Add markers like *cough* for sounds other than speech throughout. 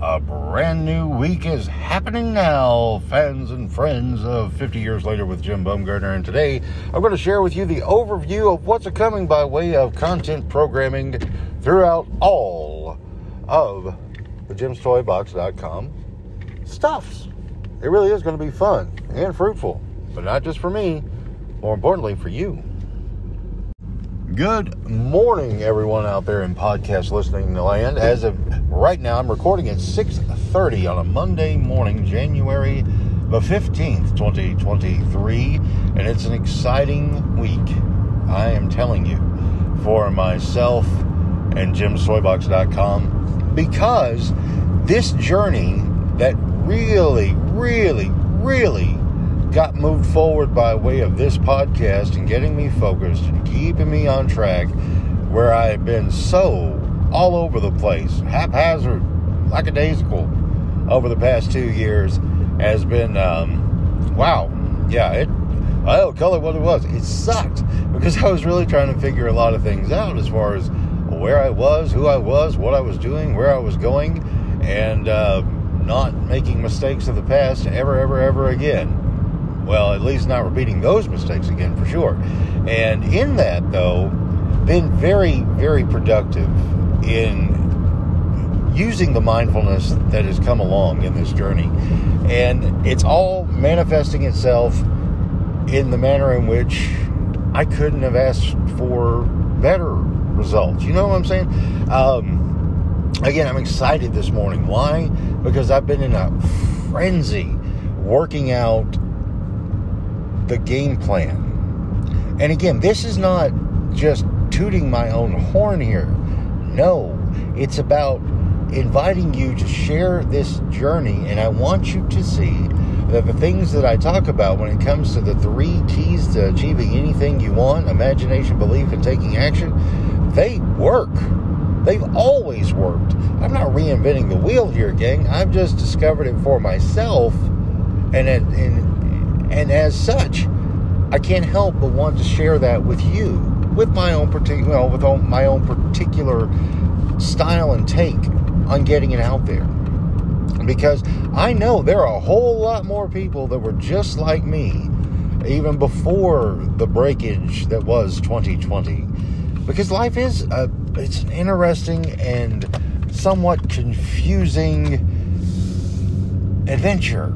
A brand new week is happening now, fans and friends of 50 Years Later with Jim Baumgartner. And today I'm going to share with you the overview of what's coming by way of content programming throughout all of the jimstoybox.com stuffs. It really is going to be fun and fruitful, but not just for me, more importantly, for you. Good morning, everyone out there in podcast listening land. As of right now, I'm recording at 6:30 on a Monday morning, January the 15th, 2023, and it's an exciting week. I am telling you, for myself and JimsToybox.com, because this journey that really, really, really got moved forward by way of this podcast and getting me focused and keeping me on track where I have been so all over the place, haphazard, lackadaisical over the past two years has been, um, wow, yeah, it, I'll call it what it was. It sucked because *laughs* I was really trying to figure a lot of things out as far as where I was, who I was, what I was doing, where I was going, and uh, not making mistakes of the past ever, ever, ever again. Well, at least not repeating those mistakes again for sure. And in that, though, been very, very productive in using the mindfulness that has come along in this journey. And it's all manifesting itself in the manner in which I couldn't have asked for better results. You know what I'm saying? Um, again, I'm excited this morning. Why? Because I've been in a frenzy working out the game plan. And again, this is not just tooting my own horn here. No, it's about inviting you to share this journey. And I want you to see that the things that I talk about when it comes to the three keys to achieving anything you want imagination, belief, and taking action they work. They've always worked. I'm not reinventing the wheel here, gang. I've just discovered it for myself. And, and and as such, I can't help but want to share that with you, with my own particular, well, with my own particular style and take on getting it out there. Because I know there are a whole lot more people that were just like me, even before the breakage that was 2020. Because life is a, it's an interesting and somewhat confusing adventure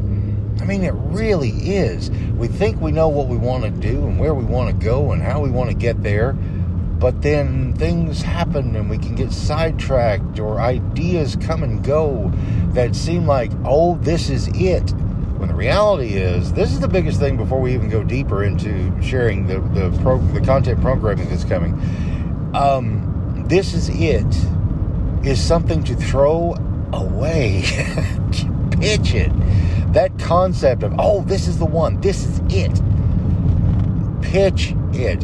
I mean, it really is. We think we know what we want to do and where we want to go and how we want to get there, but then things happen and we can get sidetracked or ideas come and go that seem like, oh, this is it. When the reality is, this is the biggest thing before we even go deeper into sharing the the, pro, the content programming that's coming. Um, this is it is something to throw away, *laughs* pitch it concept of, oh, this is the one, this is it. Pitch it.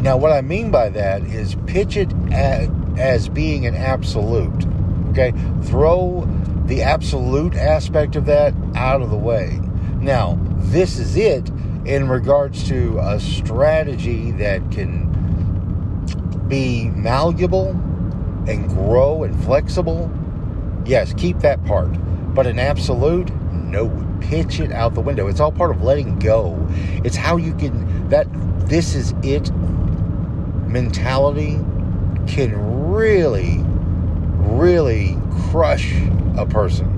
Now, what I mean by that is pitch it as, as being an absolute. Okay? Throw the absolute aspect of that out of the way. Now, this is it in regards to a strategy that can be malleable and grow and flexible. Yes, keep that part. But an absolute, no, pitch it out the window. It's all part of letting go. It's how you can, that this is it mentality can really, really crush a person.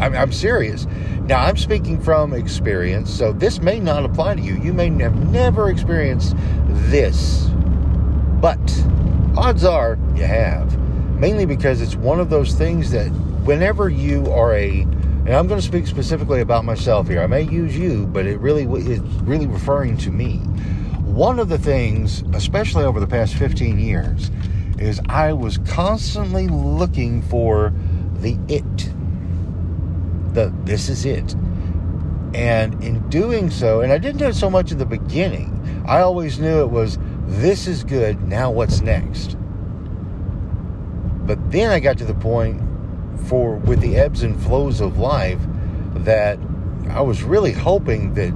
I'm, I'm, serious. Now, I'm speaking from experience, so this may not apply to you. You may have never experienced this, but odds are you have. Mainly because it's one of those things that whenever you are a and I'm going to speak specifically about myself here. I may use you, but it really is really referring to me. One of the things, especially over the past 15 years, is I was constantly looking for the it. The this is it. And in doing so, and I didn't do it so much in the beginning, I always knew it was this is good, now what's next? But then I got to the point for with the ebbs and flows of life that I was really hoping that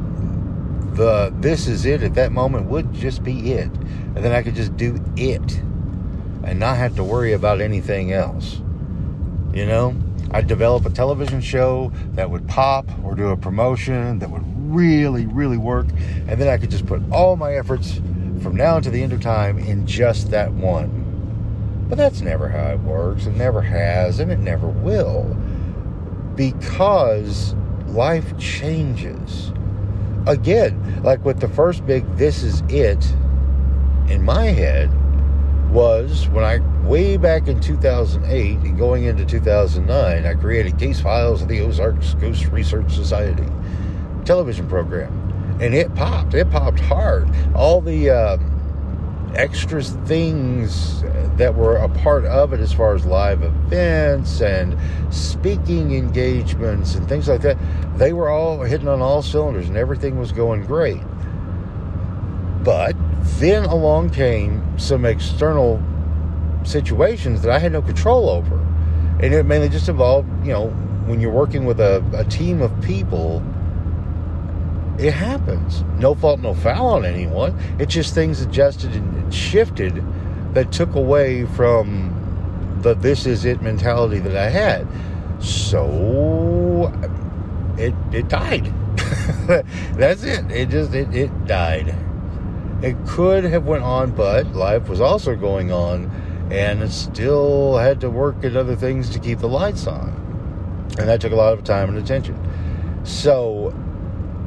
the this is it at that moment would just be it and then I could just do it and not have to worry about anything else you know I'd develop a television show that would pop or do a promotion that would really, really work. And then I could just put all my efforts from now to the end of time in just that one. But that's never how it works. It never has, and it never will. Because life changes. Again, like with the first big This Is It in my head, was when I, way back in 2008 and going into 2009, I created Case Files of the Ozarks Ghost Research Society television program. And it popped. It popped hard. All the um, extra things that were a part of it, as far as live events and speaking engagements and things like that, they were all hitting on all cylinders and everything was going great. But then along came some external situations that I had no control over. And it mainly just involved, you know, when you're working with a, a team of people, it happens. No fault, no foul on anyone. It's just things adjusted and shifted that took away from the this is it mentality that I had. So it it died. *laughs* That's it. It just it, it died. It could have went on, but life was also going on, and it still had to work at other things to keep the lights on, and that took a lot of time and attention. So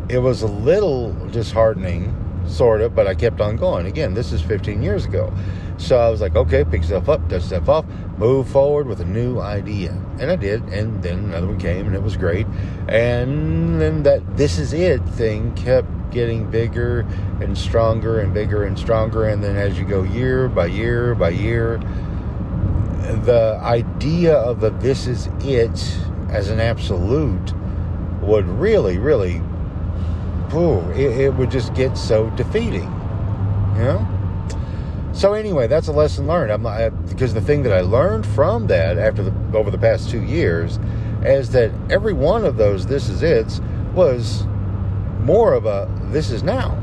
it was a little disheartening, sort of, but I kept on going. Again, this is 15 years ago. So I was like, okay, pick yourself up, dust yourself off, move forward with a new idea. And I did. And then another one came and it was great. And then that this is it thing kept getting bigger and stronger and bigger and stronger. And then as you go year by year by year, the idea of the this is it as an absolute would really, really, ooh, it, it would just get so defeating. You know? So anyway, that's a lesson learned. I'm not, because the thing that I learned from that after the over the past two years is that every one of those this is it's was more of a this is now.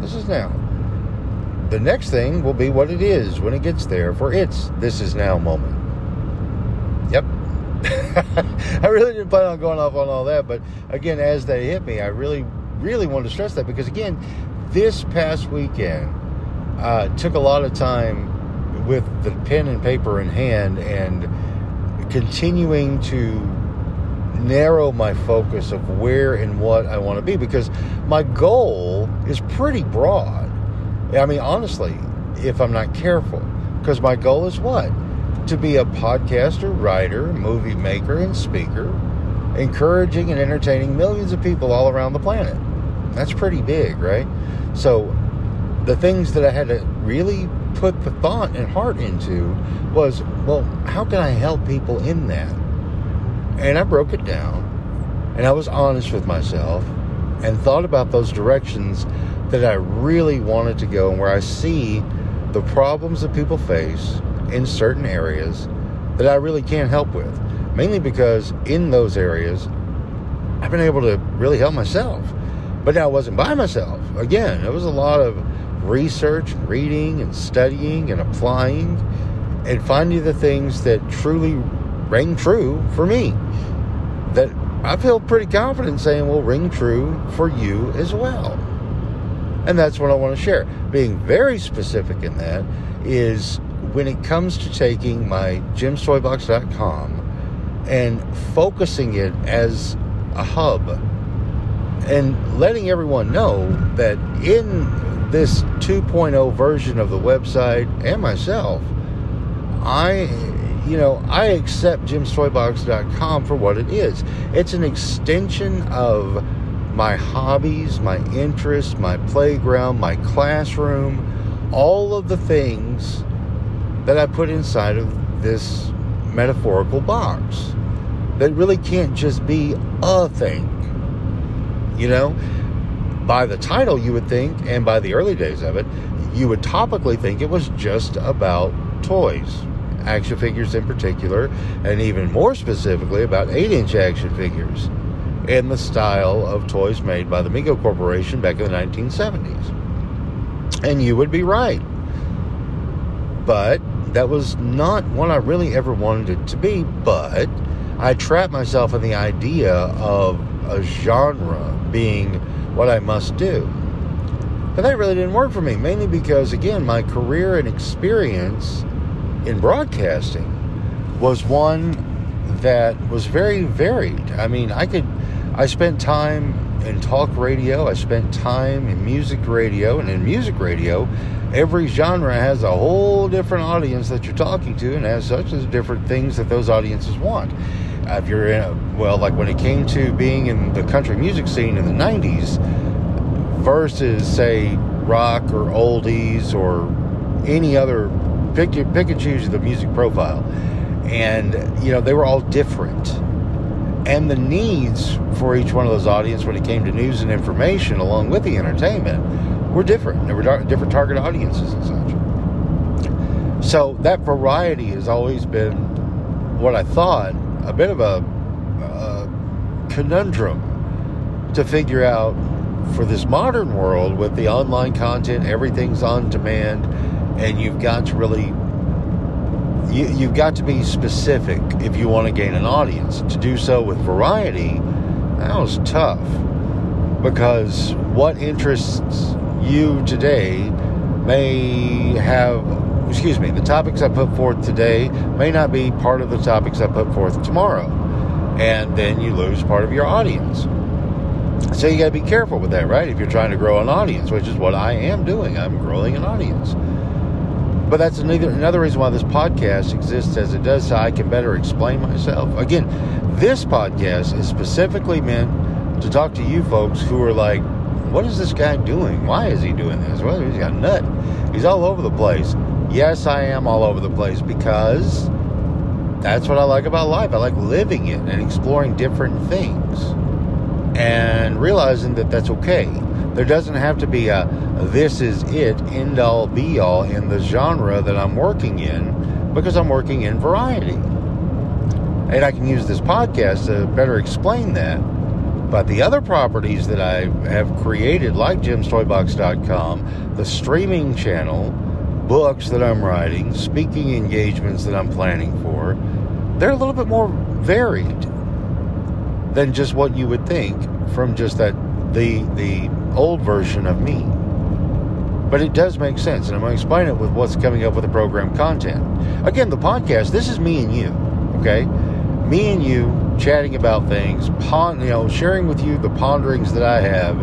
This is now. The next thing will be what it is when it gets there for its this is now moment. Yep. *laughs* I really didn't plan on going off on all that, but again, as they hit me, I really, really wanted to stress that because again, this past weekend uh, took a lot of time with the pen and paper in hand and continuing to narrow my focus of where and what I want to be because my goal is pretty broad. I mean, honestly, if I'm not careful, because my goal is what? To be a podcaster, writer, movie maker, and speaker, encouraging and entertaining millions of people all around the planet. That's pretty big, right? So, the things that I had to really put the thought and heart into was, well, how can I help people in that? And I broke it down and I was honest with myself and thought about those directions that I really wanted to go and where I see the problems that people face in certain areas that I really can't help with. Mainly because in those areas, I've been able to really help myself. But now I wasn't by myself. Again, it was a lot of research, and reading, and studying and applying and finding the things that truly ring true for me. That I feel pretty confident saying will ring true for you as well. And that's what I want to share. Being very specific in that is when it comes to taking my jimstoybox.com and focusing it as a hub and letting everyone know that in this 2.0 version of the website and myself, I you know, I accept jimstoybox.com for what it is. It's an extension of my hobbies, my interests, my playground, my classroom, all of the things that I put inside of this metaphorical box that really can't just be a thing. You know, by the title, you would think, and by the early days of it, you would topically think it was just about toys action figures in particular, and even more specifically about 8 inch action figures in the style of toys made by the Mego Corporation back in the 1970s. And you would be right. But that was not what I really ever wanted it to be. But I trapped myself in the idea of a genre being what I must do. But that really didn't work for me, mainly because, again, my career and experience in broadcasting was one that was very varied. I mean, I could, I spent time in talk radio, I spent time in music radio, and in music radio, every genre has a whole different audience that you're talking to, and as such, there's different things that those audiences want. If you're in, a, well, like when it came to being in the country music scene in the 90s, versus say rock or oldies or any other pick pick and choose the music profile. And you know they were all different. And the needs for each one of those audiences when it came to news and information along with the entertainment were different. There were different target audiences and such. So that variety has always been what i thought a bit of a, a conundrum to figure out for this modern world with the online content, everything's on demand, and you've got to really you, you've got to be specific if you want to gain an audience. To do so with variety, that was tough because what interests you today may have excuse me the topics i put forth today may not be part of the topics i put forth tomorrow and then you lose part of your audience so you got to be careful with that, right? If you're trying to grow an audience, which is what I am doing, I'm growing an audience. But that's another, another reason why this podcast exists as it does, so I can better explain myself. Again, this podcast is specifically meant to talk to you folks who are like, what is this guy doing? Why is he doing this? Well, he's got a nut. He's all over the place. Yes, I am all over the place because that's what I like about life. I like living it and exploring different things and realizing that that's okay. There doesn't have to be a this is it, end all be all in the genre that I'm working in because I'm working in variety. And I can use this podcast to better explain that. But the other properties that I have created, like jimstoybox.com, the streaming channel, books that I'm writing, speaking engagements that I'm planning for, they're a little bit more varied than just what you would think from just that the the old version of me. But it does make sense, and I'm going to explain it with what's coming up with the program content. Again, the podcast. This is me and you, okay? Me and you chatting about things, you know, sharing with you the ponderings that I have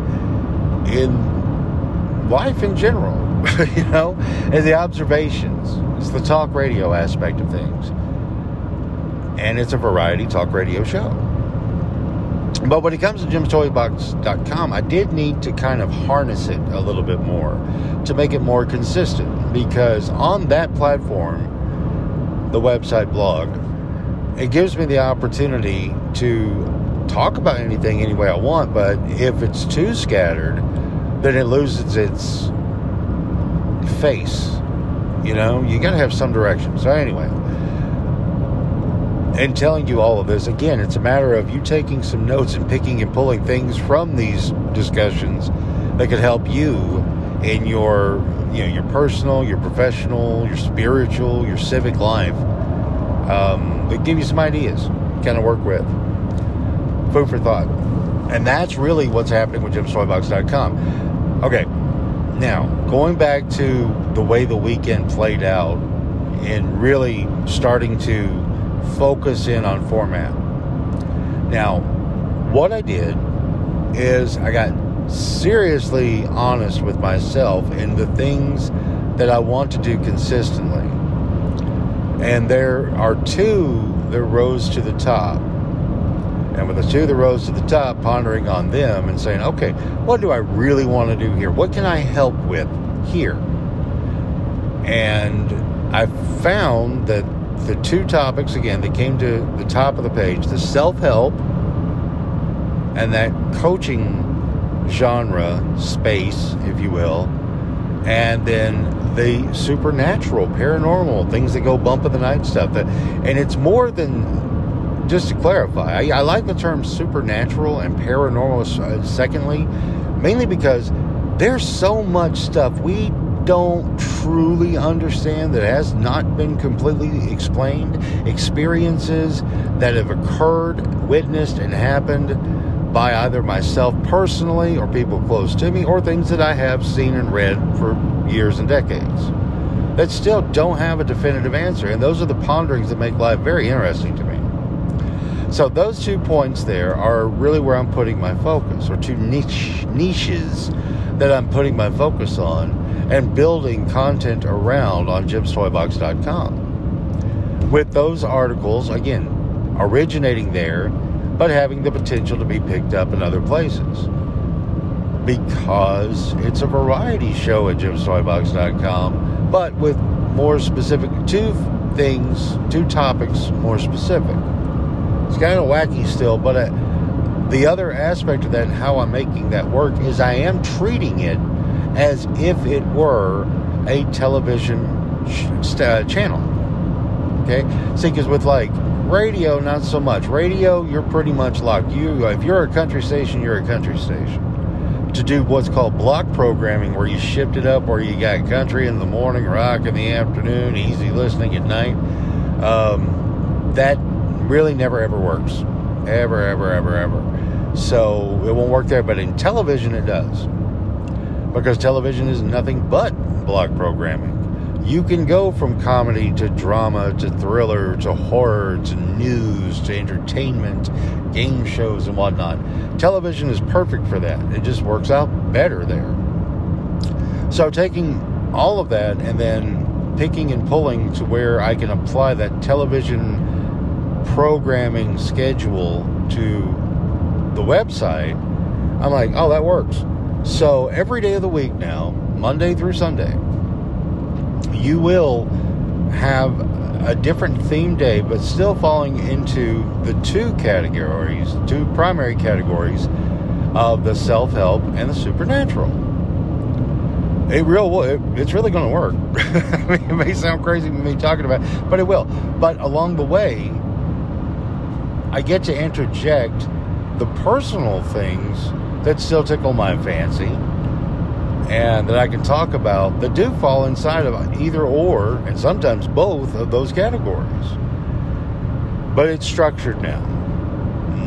in life in general, *laughs* you know, and the observations. It's the talk radio aspect of things, and it's a variety talk radio show. But when it comes to jimstoybox.com, I did need to kind of harness it a little bit more to make it more consistent because on that platform, the website blog, it gives me the opportunity to talk about anything any way I want, but if it's too scattered, then it loses its face. You know, you got to have some direction. So, anyway, and telling you all of this again it's a matter of you taking some notes and picking and pulling things from these discussions that could help you in your you know your personal your professional your spiritual your civic life um, that give you some ideas kind of work with food for thought and that's really what's happening with jimstoybox.com okay now going back to the way the weekend played out and really starting to focus in on format. Now, what I did is I got seriously honest with myself and the things that I want to do consistently. And there are two that rose to the top. And with the two that rose to the top, pondering on them and saying, okay, what do I really want to do here? What can I help with here? And I found that the two topics again that came to the top of the page the self help and that coaching genre space, if you will, and then the supernatural, paranormal, things that go bump in the night stuff. That, and it's more than just to clarify. I, I like the term supernatural and paranormal. Uh, secondly, mainly because there's so much stuff we don't truly understand, that has not been completely explained, experiences that have occurred, witnessed, and happened by either myself personally or people close to me, or things that I have seen and read for years and decades that still don't have a definitive answer. And those are the ponderings that make life very interesting to me. So those two points there are really where I'm putting my focus, or two niche niches that I'm putting my focus on and building content around on jimstoybox.com. With those articles, again, originating there, but having the potential to be picked up in other places. Because it's a variety show at jimstoybox.com, but with more specific, two things, two topics more specific. It's kind of wacky still, but uh, the other aspect of that and how I'm making that work is I am treating it as if it were a television sh- uh, channel. Okay, see, because with like radio, not so much. Radio, you're pretty much locked. You, if you're a country station, you're a country station. To do what's called block programming, where you shift it up, where you got country in the morning, rock in the afternoon, easy listening at night. Um, that really never ever works, ever, ever, ever, ever. So it won't work there. But in television, it does because television is nothing but block programming. You can go from comedy to drama to thriller to horror to news to entertainment, game shows, and whatnot. Television is perfect for that. It just works out better there. So, taking all of that and then picking and pulling to where I can apply that television programming schedule to the website, I'm like, oh, that works. So every day of the week now, Monday through Sunday, you will have a different theme day, but still falling into the two categories, two primary categories of the self help and the supernatural. It real it, it's really going to work. *laughs* I mean, it may sound crazy me talking about, it, but it will. But along the way, I get to interject the personal things that still tickle my fancy and that I can talk about that do fall inside of either or, and sometimes both of those categories. But it's structured now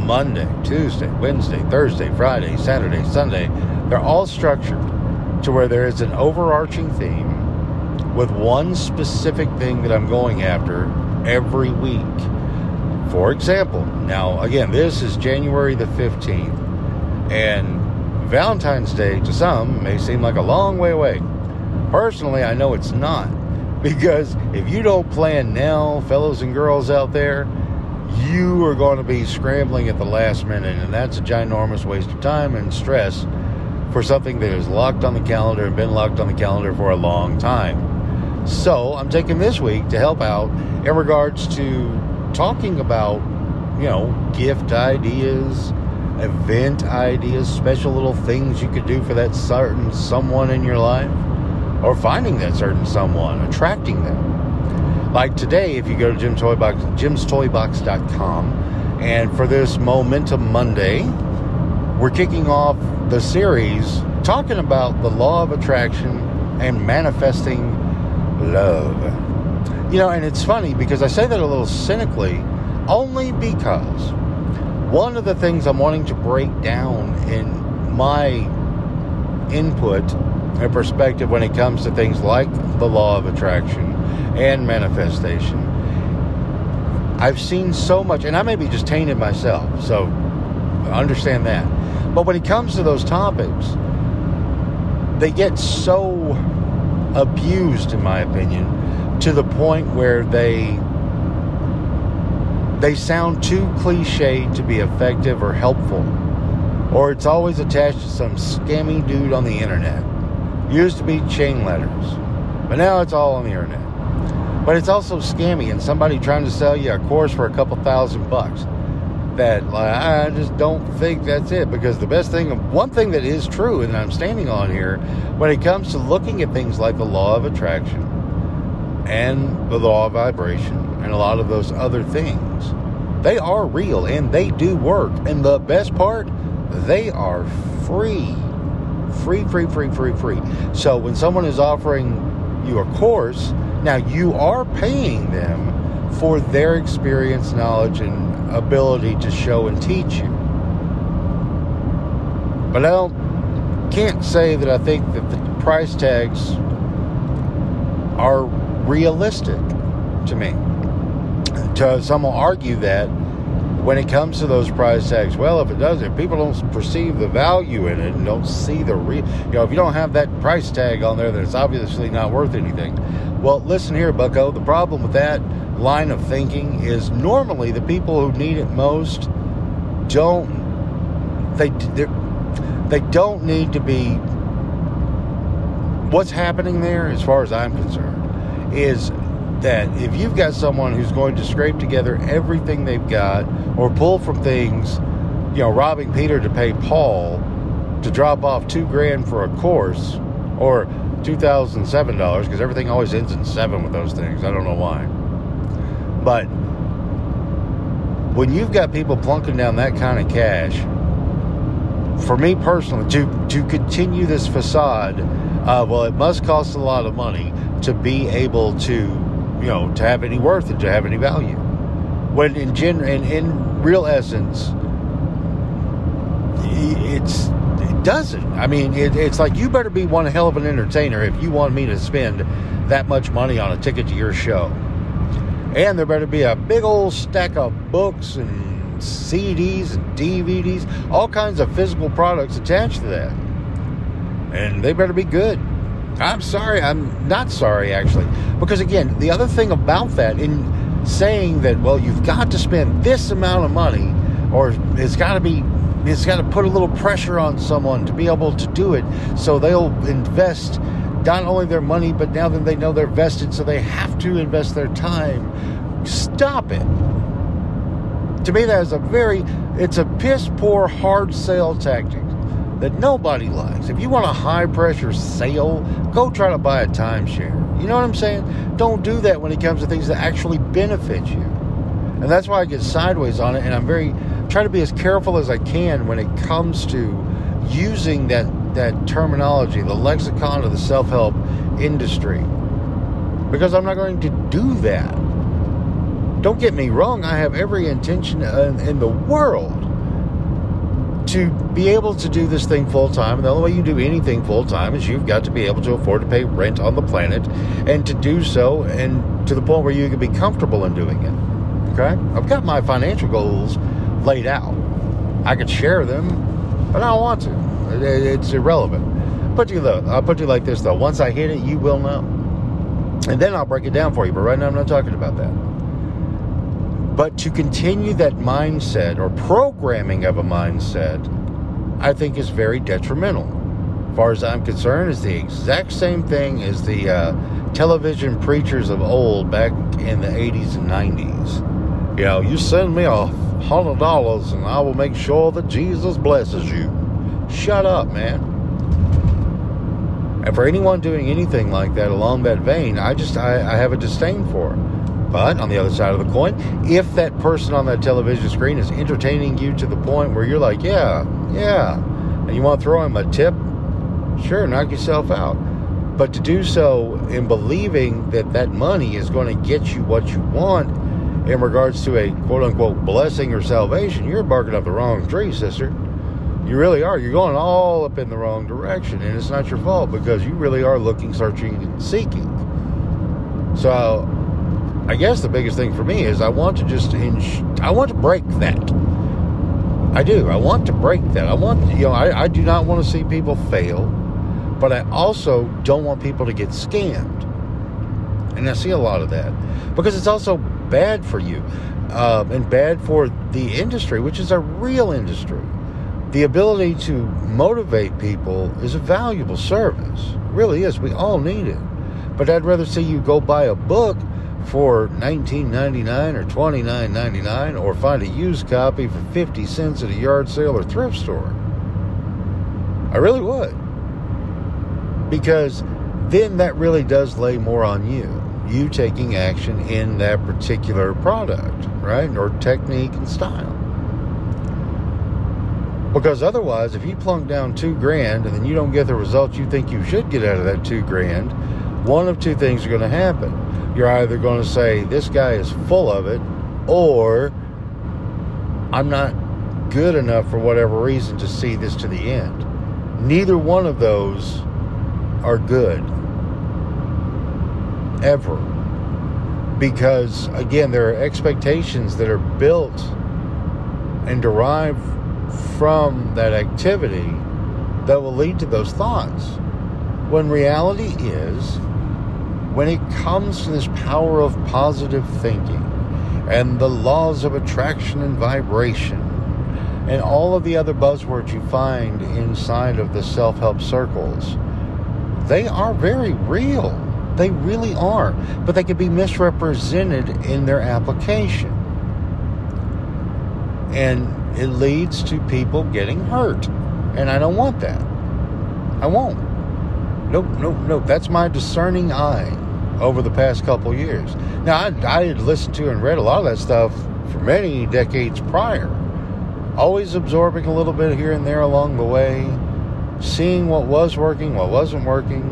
Monday, Tuesday, Wednesday, Thursday, Friday, Saturday, Sunday. They're all structured to where there is an overarching theme with one specific thing that I'm going after every week. For example, now again, this is January the 15th. And Valentine's Day to some may seem like a long way away. Personally, I know it's not. *laughs* Because if you don't plan now, fellows and girls out there, you are going to be scrambling at the last minute, and that's a ginormous waste of time and stress for something that is locked on the calendar and been locked on the calendar for a long time. So, I'm taking this week to help out in regards to talking about, you know, gift ideas, event ideas, special little things you could do for that certain someone in your life, or finding that certain someone, attracting them. Like today, if you go to Jim Toybox, jimstoybox.com, and for this Momentum Monday, we're kicking off the series talking about the law of attraction and manifesting love. You know, and it's funny because I say that a little cynically, only because one of the things I'm wanting to break down in my input and perspective when it comes to things like the law of attraction and manifestation. I've seen so much, and I may be just tainted myself, so understand that. But when it comes to those topics, they get so abused, in my opinion, to the point where they they sound too cliche to be effective or helpful. Or it's always attached to some scammy dude on the internet. Used to be chain letters, but now it's all on the internet. But it's also scammy and somebody trying to sell you a course for a couple thousand bucks. That like, I just don't think that's it because the best thing, one thing that is true, and I'm standing on here, when it comes to looking at things like the law of attraction and the law of vibration and a lot of those other things. They are real and they do work. And the best part, they are free. Free, free, free, free, free. So when someone is offering you a course, now you are paying them for their experience, knowledge, and ability to show and teach you. But I can't say that I think that the price tags are realistic to me. To, some will argue that when it comes to those price tags, well, if it does, if people don't perceive the value in it and don't see the real, you know, if you don't have that price tag on there, then it's obviously not worth anything. Well, listen here, Bucko. The problem with that line of thinking is normally the people who need it most don't They they they don't need to be what's happening there as far as I'm concerned is that if you've got someone who's going to scrape together everything they've got or pull from things you know robbing Peter to pay Paul to drop off 2 grand for a course or $2007 because everything always ends in 7 with those things. I don't know why. But when you've got people plunking down that kind of cash, for me personally, to to continue this facade, uh, well, it must cost a lot of money to be able to, you know, to have any worth and to have any value. When in gen in, in real essence, it's it doesn't. I mean, it, it's like you better be one hell of an entertainer if you want me to spend that much money on a ticket to your show. And there better be a big old stack of books and CDs and DVDs, all kinds of physical products attached to that. And they better be good. I'm sorry, I'm not sorry actually. Because again, the other thing about that, in saying that, well, you've got to spend this amount of money, or it's got to be it's got to put a little pressure on someone to be able to do it so they'll invest not only their money, but now that they know they're vested, so they have to invest their time. Stop it. To me, that is a very, it's a piss poor hard sale tactic that nobody likes. If you want a high pressure sale, go try to buy a timeshare. You know what I'm saying? Don't do that when it comes to things that actually benefit you. And that's why I get sideways on it, and I'm very, try to be as careful as I can when it comes to using that that terminology, the lexicon of the self help industry. Because I'm not going to do that. Don't get me wrong, I have every intention in the world to be able to do this thing full time. And the only way you do anything full time is you've got to be able to afford to pay rent on the planet and to do so and to the point where you can be comfortable in doing it. Okay? I've got my financial goals laid out. I could share them, but I don't want to. It's irrelevant. Put you though, I'll put you like this though. Once I hit it, you will know, and then I'll break it down for you. But right now, I'm not talking about that. But to continue that mindset or programming of a mindset, I think is very detrimental. As far as I'm concerned, is the exact same thing as the uh, television preachers of old back in the 80s and 90s. You know, you send me a hundred dollars and I will make sure that Jesus blesses you. Shut up, man. And for anyone doing anything like that along that vein, I just I, I have a disdain for. But on the other side of the coin, if that person on that television screen is entertaining you to the point where you're like, yeah, yeah, and you want to throw him a tip, sure, knock yourself out. But to do so in believing that that money is going to get you what you want in regards to a quote unquote blessing or salvation, you're barking up the wrong tree, sister. You really are. You're going all up in the wrong direction, and it's not your fault because you really are looking, searching, and seeking. So, I guess the biggest thing for me is I want to just ins- I want to break that. I do. I want to break that. I want you know I, I do not want to see people fail, but I also don't want people to get scammed. And I see a lot of that because it's also bad for you um, and bad for the industry, which is a real industry the ability to motivate people is a valuable service. It really is. We all need it. But I'd rather see you go buy a book for $19.99 or $29.99 or find a used copy for 50 cents at a yard sale or thrift store. I really would. Because then that really does lay more on you. You taking action in that particular product, right? Or technique and style. Because otherwise, if you plunk down two grand and then you don't get the results you think you should get out of that two grand, one of two things are going to happen. You're either going to say, This guy is full of it, or I'm not good enough for whatever reason to see this to the end. Neither one of those are good. Ever. Because, again, there are expectations that are built and derived from that activity that will lead to those thoughts. When reality is, when it comes to this power of positive thinking and the laws of attraction and vibration and all of the other buzzwords you find inside of the self help circles, they are very real. They really are. But they can be misrepresented in their application. And it leads to people getting hurt. And I don't want that. I won't. Nope, nope, nope. That's my discerning eye over the past couple years. Now, I, I had listened to and read a lot of that stuff for many decades prior. Always absorbing a little bit here and there along the way, seeing what was working, what wasn't working,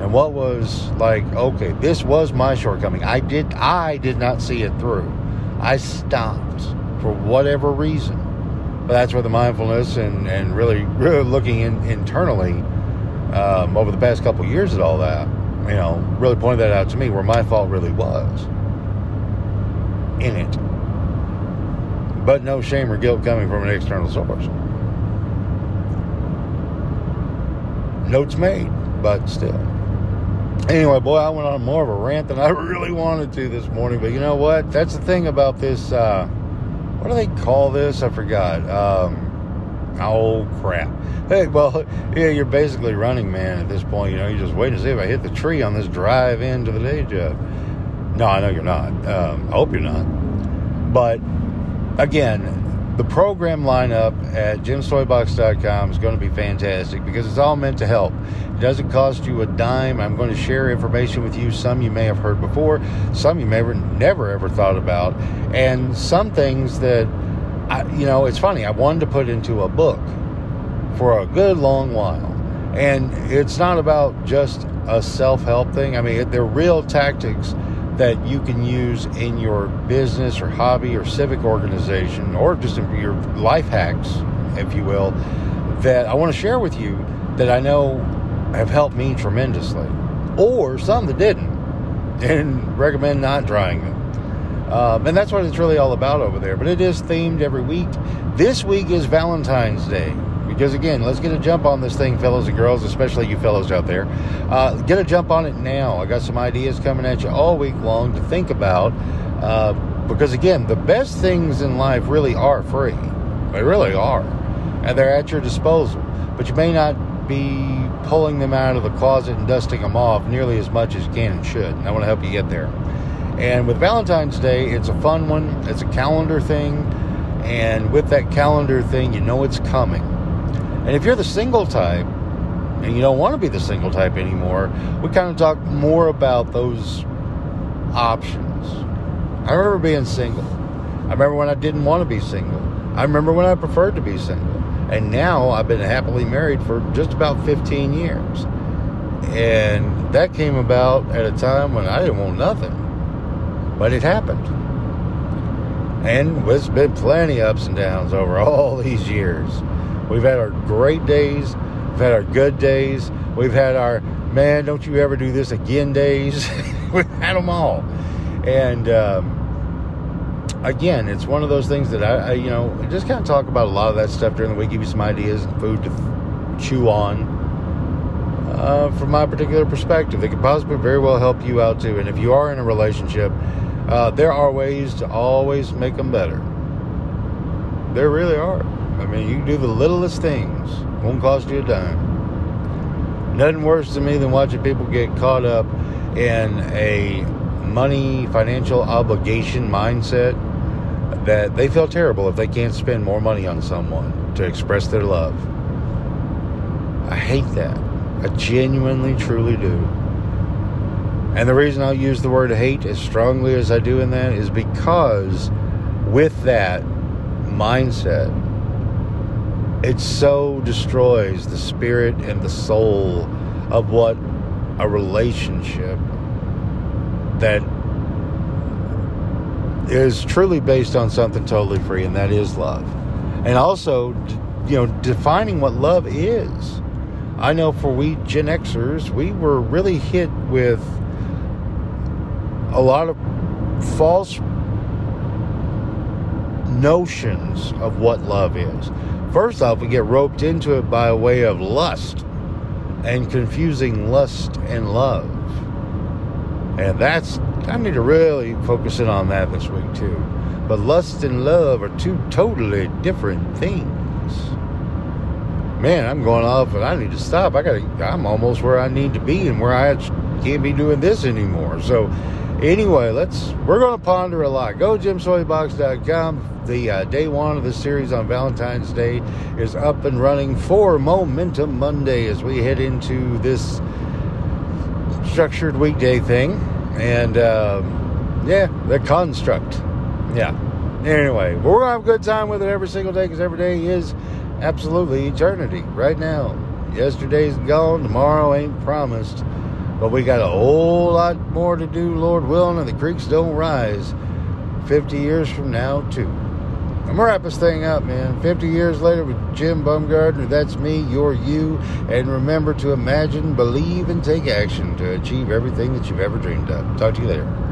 and what was like, okay, this was my shortcoming. I did I did not see it through. I stopped for whatever reason. But that's where the mindfulness and, and really, really looking in, internally um, over the past couple years at all that, you know, really pointed that out to me where my fault really was in it. But no shame or guilt coming from an external source. Notes made, but still. Anyway, boy, I went on more of a rant than I *laughs* really wanted to this morning. But you know what? That's the thing about this. Uh, what do they call this? I forgot. Um, oh crap! Hey, well, yeah, you're basically running man at this point. You know, you're just waiting to see if I hit the tree on this drive into the day job. No, I know you're not. Um, I hope you're not. But again, the program lineup at jimstoybox.com is going to be fantastic because it's all meant to help. It doesn't cost you a dime. I'm going to share information with you. Some you may have heard before, some you may have never ever thought about, and some things that, I, you know, it's funny. I wanted to put into a book for a good long while. And it's not about just a self help thing. I mean, they're real tactics that you can use in your business or hobby or civic organization or just in your life hacks, if you will, that I want to share with you that I know have helped me tremendously, or some that didn't, and recommend not trying them. Um, and that's what it's really all about over there. But it is themed every week. This week is Valentine's Day. Because again, let's get a jump on this thing, fellows and girls, especially you fellows out there. Uh, get a jump on it now. I got some ideas coming at you all week long to think about. Uh, because again, the best things in life really are free. They really are. And they're at your disposal. But you may not be pulling them out of the closet and dusting them off nearly as much as you can and should. And I want to help you get there. And with Valentine's Day, it's a fun one. It's a calendar thing. And with that calendar thing, you know it's coming. And if you're the single type and you don't want to be the single type anymore, we kind of talk more about those options. I remember being single. I remember when I didn't want to be single. I remember when I preferred to be single. And now I've been happily married for just about 15 years. And that came about at a time when I didn't want nothing. But it happened. And there's been plenty ups and downs over *laughs* all these years. We've had our great days. We've had our good days. We've had our, man, don't you ever do this again days. *laughs* We've had them all. And um, again, it's one of those things that I, I you know, just kind of talk about a lot of that stuff during the week, give you some ideas and food to chew on. Uh, from my particular perspective, it could possibly very well help you out too. And if you are in a relationship, uh, there are ways to always make them better. There really are. I mean, you can do the littlest things, won't cost you a dime. Nothing worse to me than watching people get caught up in a money, financial obligation mindset that they feel terrible if they can't spend more money on someone to express their love. I hate that. I genuinely, truly do. And the reason I'll use the word hate as strongly as I do in that is because with that mindset, it so destroys the spirit and the soul of what a relationship that is truly based on something totally free, and that is love. And also, you know, defining what love is. I know for we Gen Xers, we were really hit with a lot of false notions of what love is. First off, we get roped into it by way of lust and confusing lust and love. And that's, I need to really focus in on that this week too. But lust and love are two totally different things. Man, I'm going off and I need to stop. I gotta, I'm almost where I need to be and where I can't be doing this anymore. So, anyway, let's, we're going to ponder a lot. Go JimsToybox.com. The uh, day one of the series on Valentine's Day is up and running for Momentum Monday as we head into this structured weekday thing. And um, yeah, the construct. Yeah. Anyway, we're to have a good time with it every single day because every day is absolutely eternity right now. Yesterday's gone, tomorrow ain't promised. But we got a whole lot more to do, Lord willing, and the creeks don't rise 50 years from now, too. I'm gonna wrap this thing up, man. 50 years later with Jim Bumgardner, that's me, you're you. And remember to imagine, believe, and take action to achieve everything that you've ever dreamed of. Talk to you later.